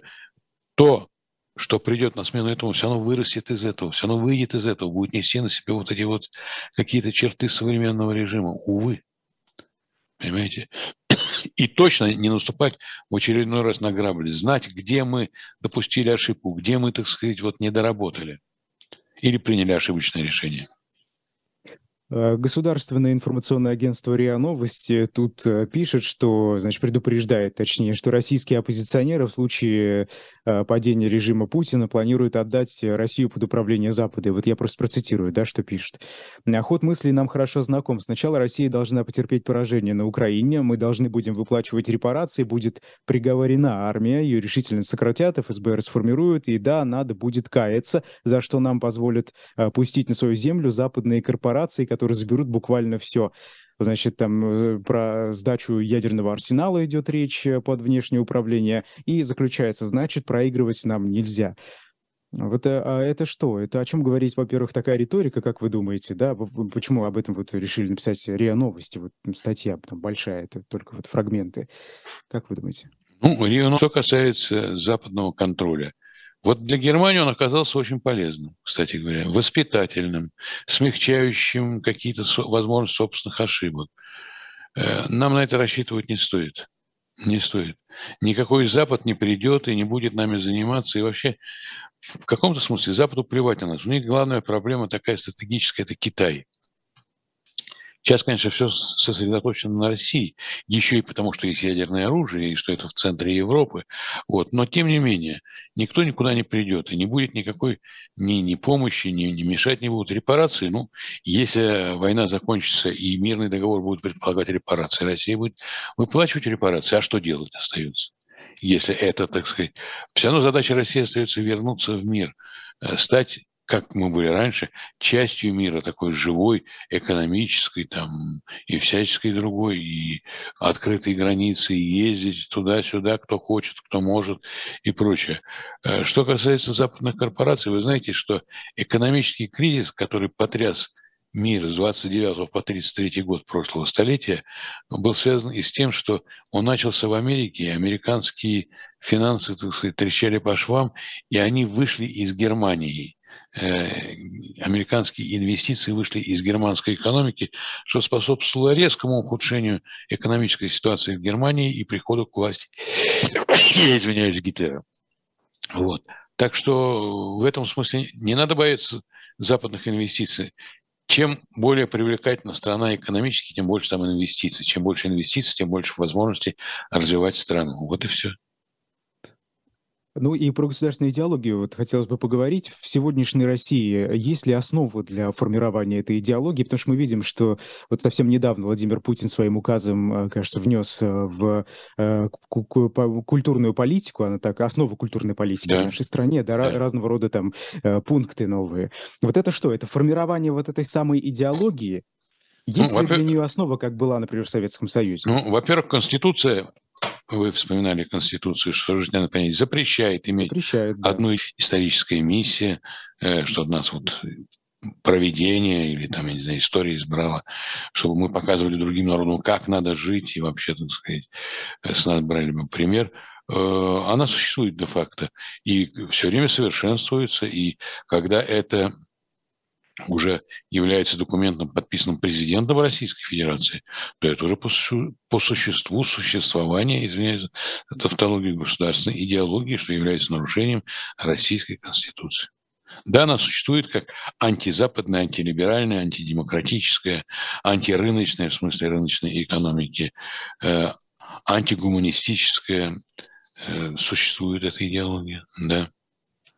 то, что придет на смену этому, все равно вырастет из этого, все равно выйдет из этого, будет нести на себе вот эти вот какие-то черты современного режима. Увы. Понимаете? И точно не наступать в очередной раз на грабли. Знать, где мы допустили ошибку, где мы, так сказать, вот не доработали или приняли ошибочное решение. Э, государственное информационное агентство РИА Новости тут э, пишет, что, значит, предупреждает, точнее, что российские оппозиционеры в случае э, падения режима Путина планируют отдать Россию под управление Запада. И вот я просто процитирую, да, что пишет. Ход мыслей нам хорошо знаком. Сначала Россия должна потерпеть поражение на Украине, мы должны будем выплачивать репарации, будет приговорена армия, ее решительно сократят, ФСБ расформируют, и да, надо будет каяться, за что нам позволят пустить на свою землю западные корпорации, которые которые заберут буквально все. Значит, там э, про сдачу ядерного арсенала идет речь э, под внешнее управление. И заключается, значит, проигрывать нам нельзя. Вот а, а это что? Это о чем говорить, во-первых, такая риторика, как вы думаете, да? Почему об этом вот решили написать РИА Новости? Вот статья там большая, это только вот фрагменты. Как вы думаете? Ну, РИА, что касается западного контроля. Вот для Германии он оказался очень полезным, кстати говоря, воспитательным, смягчающим какие-то возможности собственных ошибок. Э, нам на это рассчитывать не стоит. Не стоит. Никакой Запад не придет и не будет нами заниматься. И вообще в каком-то смысле Западу плевать на нас. У них главная проблема такая стратегическая – это Китай. Сейчас, конечно, все сосредоточено на России, еще и потому, что есть ядерное оружие, и что это в центре Европы. Вот. Но, тем не менее, никто никуда не придет, и не будет никакой ни, ни помощи, ни, ни мешать не будут репарации. Ну, если война закончится и мирный договор будет предполагать репарации, Россия будет выплачивать репарации, а что делать остается? если это, так сказать... Все равно задача России остается вернуться в мир, э, стать как мы были раньше, частью мира, такой живой, экономической там, и всяческой другой, и открытые границы, и ездить туда-сюда, кто хочет, кто может и прочее. Э, что касается западных корпораций, вы знаете, что экономический кризис, который потряс мир с 29 по 33 год прошлого столетия был связан и с тем, что он начался в Америке, и американские финансы, так сказать, трещали по швам, и они вышли из Германии. Э, американские инвестиции вышли из германской экономики, что способствовало резкому ухудшению экономической ситуации в Германии и приходу к власти, извиняюсь, Гитлера. Вот. Так что в этом смысле не надо бояться западных инвестиций чем более привлекательна страна экономически, тем больше там инвестиций. Чем больше инвестиций, тем больше возможностей развивать страну. Вот и все. Ну и про государственную идеологию вот хотелось бы поговорить. В сегодняшней России есть ли основа для формирования этой идеологии? Потому что мы видим, что вот совсем недавно Владимир Путин своим указом, э, кажется, внес э, в э, культурную политику, она так, основу культурной политики да. в нашей стране, да, да. разного рода там пункты новые. Вот это что? Это формирование вот этой самой идеологии? Есть ну, ли для нее основа, как была, например, в Советском Союзе? Ну, во-первых, Конституция вы вспоминали Конституцию, что жизненное понятие запрещает иметь запрещает, да. одну историческую миссию, э, что нас вот проведение или там, я не знаю, история избрала, чтобы мы показывали другим народам, как надо жить, и вообще, так сказать, э, с нас брали бы пример, э, она существует де-факто и все время совершенствуется, и когда это уже является документом, подписанным президентом Российской Федерации, то это уже по, по существу существования, извиняюсь за тавтологию государственной идеологии, что является нарушением Российской Конституции. Да, она существует как антизападная, антилиберальная, антидемократическая, антирыночная, в смысле рыночной экономики, э, антигуманистическая, э, существует эта идеология, да.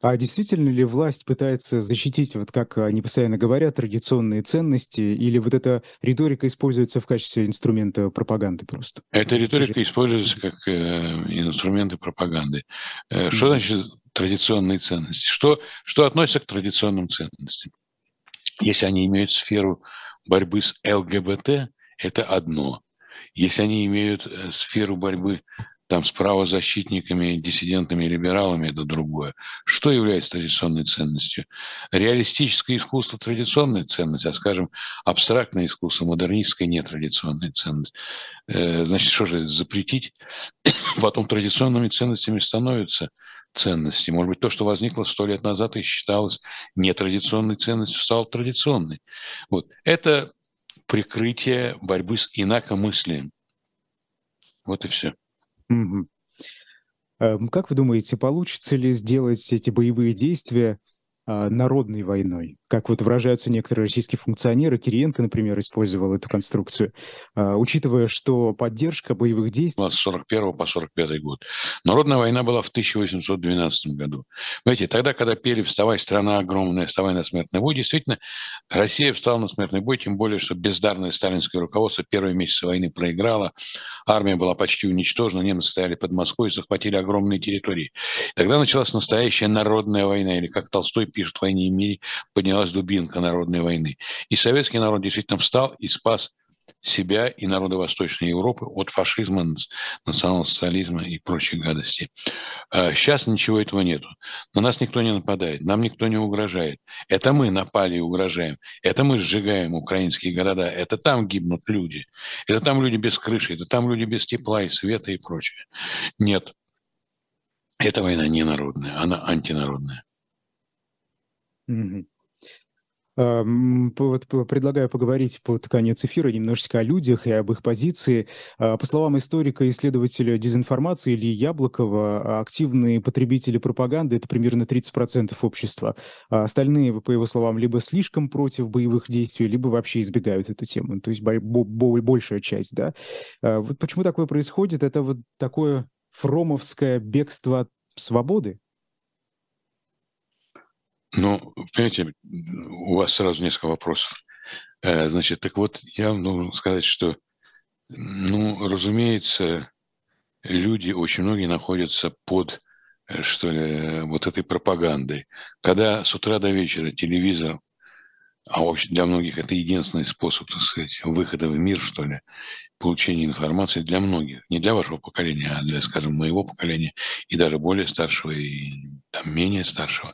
А действительно ли власть пытается защитить, вот как они постоянно говорят, традиционные ценности, или вот эта риторика используется в качестве инструмента пропаганды просто? Эта риторика используется как э, инструменты пропаганды. Э, что значит традиционные ценности? Что, что относится к традиционным ценностям? Если они имеют сферу борьбы с ЛГБТ, это одно. Если они имеют э, сферу борьбы там с правозащитниками, диссидентами, либералами – это другое. Что является традиционной ценностью? Реалистическое искусство – традиционная ценность, а, скажем, абстрактное искусство, модернистское – нетрадиционная ценность. Э, значит, что же запретить? Потом традиционными ценностями становятся ценности. Может быть, то, что возникло сто лет назад и считалось нетрадиционной ценностью, стало традиционной. Вот. Это прикрытие борьбы с инакомыслием. Вот и все. Эм, как вы думаете, получится ли сделать эти боевые действия а, народной войной. Как вот выражаются некоторые российские функционеры, Кириенко, например, использовал эту конструкцию, а, учитывая, что поддержка боевых действий... С 41 по 45 год. Народная война была в 1812 году. Знаете, тогда, когда пели «Вставай, страна огромная, вставай на смертный бой», действительно, Россия встала на смертный бой, тем более, что бездарное сталинское руководство первые месяцы войны проиграло, армия была почти уничтожена, немцы стояли под Москвой и захватили огромные территории. Тогда началась настоящая народная война, или как Толстой пишет «Войне и мире», поднялась дубинка народной войны. И советский народ действительно встал и спас себя и народы Восточной Европы от фашизма, национал-социализма и прочей гадости. Сейчас а ничего этого нету. На нас никто не нападает, нам никто не угрожает. Это мы напали и угрожаем. Это мы сжигаем украинские города. Это там гибнут люди. Это там люди без крыши. Это там люди без тепла и света и прочее. Нет. Эта война не народная, она антинародная. Mm-hmm. Вот предлагаю поговорить под конец эфира немножечко о людях и об их позиции. А, по словам историка и исследователя дезинформации Ильи Яблокова, активные потребители пропаганды – это примерно 30% общества. А остальные, по его словам, либо слишком против боевых действий, либо вообще избегают эту тему. То есть большая часть, да. А вот почему такое происходит? Это вот такое фромовское бегство от свободы? Ну, понимаете, у вас сразу несколько вопросов. Э, значит, так вот, я должен сказать, что, ну, разумеется, люди, очень многие находятся под, э, что ли, вот этой пропагандой. Когда с утра до вечера телевизор, а для многих это единственный способ, так сказать, выхода в мир, что ли, получения информации для многих, не для вашего поколения, а для, скажем, моего поколения и даже более старшего и там, менее старшего.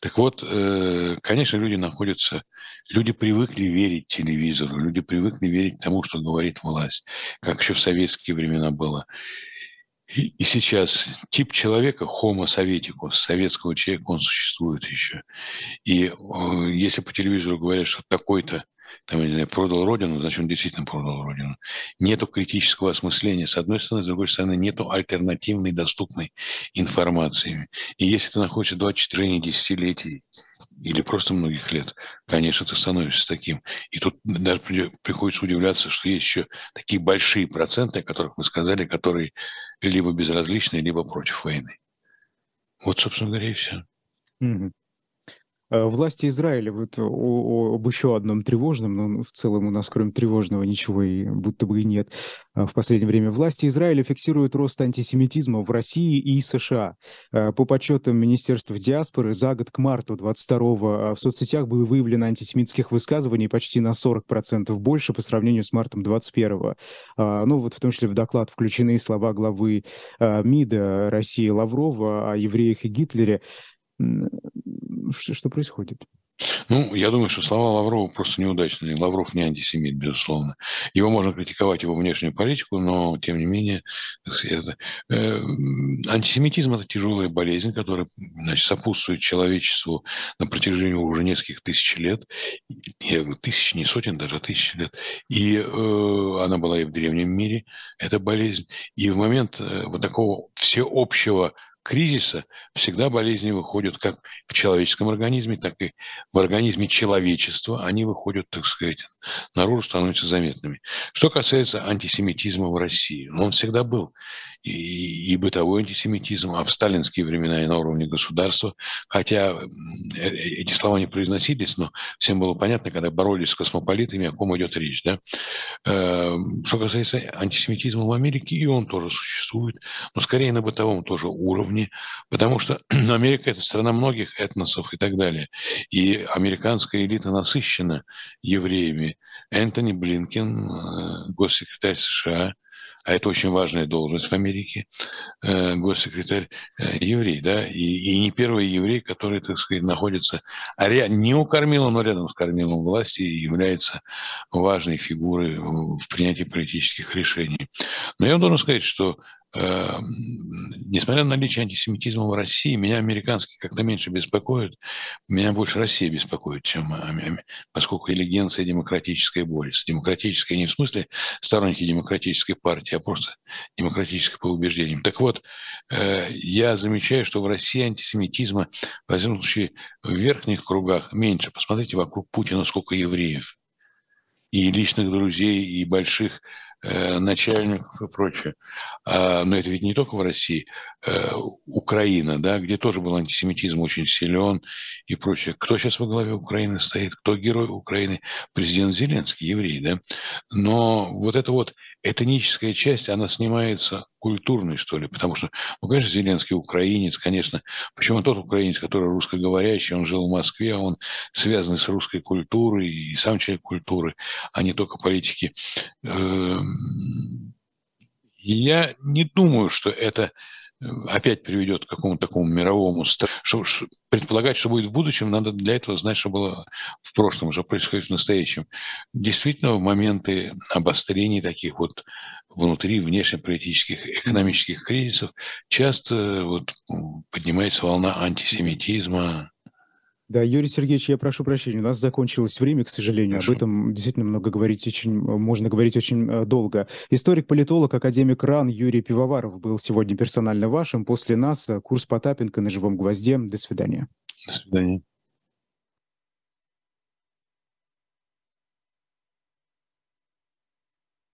Так вот, э, конечно, люди находятся, люди привыкли верить телевизору, люди привыкли верить тому, что говорит власть, как еще в советские времена было. И, сейчас тип человека, homo советикус, советского человека, он существует еще. И э, если по телевизору говорят, что такой-то там, не знаю, продал родину, значит, он действительно продал родину. Нету критического осмысления, с одной стороны, с другой стороны, нету альтернативной доступной информации. И если ты находишься 24 десятилетий или просто многих лет, конечно, ты становишься таким. И тут даже приходится удивляться, что есть еще такие большие проценты, о которых мы сказали, которые либо безразличны, либо против войны. Вот, собственно говоря, и все. Mm-hmm. Э, власти Израиля, вот о, об еще одном тревожном, но в целом у нас кроме тревожного ничего и будто бы и нет э, в последнее время. Власти Израиля фиксируют рост антисемитизма в России и США. Э, по подсчетам Министерства диаспоры, за год к марту 22 в соцсетях было выявлено антисемитских высказываний почти на 40% больше по сравнению с мартом 21 Ну вот в том числе в доклад включены слова главы МИДа России Лаврова о евреях и Гитлере. Что, происходит? Ну, я думаю, что слова Лаврова просто неудачные. Лавров не антисемит, безусловно. Его можно критиковать, его внешнюю политику, но, тем не менее, это, э, антисемитизм – это тяжелая болезнь, которая значит, сопутствует человечеству на протяжении уже нескольких тысяч лет. Я говорю, тысяч, не сотен, даже тысяч лет. И э, она была и в древнем мире, эта болезнь. И в момент э, вот такого всеобщего кризиса всегда болезни выходят как в человеческом организме, так и в организме человечества. Они выходят, так сказать, наружу, становятся заметными. Что касается антисемитизма в России, он всегда был и, бытовой антисемитизм, а в сталинские времена и на уровне государства, хотя э, эти слова не произносились, но всем было понятно, когда боролись с космополитами, о ком идет речь. Да? Эм, что касается антисемитизма в Америке, и он тоже существует, но скорее на бытовом тоже уровне, потому что Америка – это страна многих этносов и так далее. И американская элита насыщена евреями. Энтони Блинкен, э, госсекретарь США – а это очень важная должность в Америке, э, госсекретарь э, еврей, да, и, и не первый еврей, который, так сказать, находится а не у кормила, но рядом с кормилом власти и является важной фигурой в принятии политических решений. Но я должен сказать, что несмотря на наличие антисемитизма в России, меня американский как-то меньше беспокоит. Меня больше Россия беспокоит, чем поскольку интеллигенция демократическая борется. Демократическая не в смысле сторонники демократической партии, а просто демократической по убеждениям. Так вот, э, я замечаю, что в России антисемитизма, во всяком случае, в верхних кругах меньше. Посмотрите вокруг Путина, сколько евреев. И личных друзей, и больших начальников и прочее. А, но это ведь не только в России. Э, Украина, да, где тоже был антисемитизм очень силен и прочее. Кто сейчас во главе Украины стоит? Кто герой Украины? Президент Зеленский, еврей, да? Но вот эта вот этническая часть, она снимается культурной, что ли, потому что, ну, конечно, Зеленский украинец, конечно, почему тот украинец, который русскоговорящий, он жил в Москве, он связан с русской культурой и сам человек культуры, а не только политики. Эм, я не думаю, что это опять приведет к какому-то такому мировому что, предполагать, что будет в будущем, надо для этого знать, что было в прошлом, что происходит в настоящем. Действительно, в моменты обострений таких вот внутри внешнеполитических, экономических кризисов часто э, вот поднимается волна антисемитизма, да, Юрий Сергеевич, я прошу прощения, у нас закончилось время, к сожалению. Хорошо. Об этом действительно много говорить очень, можно говорить очень э, долго. Историк-политолог, академик РАН Юрий Пивоваров был сегодня персонально вашим. После нас э, курс Потапенко на живом гвозде. До свидания. До свидания.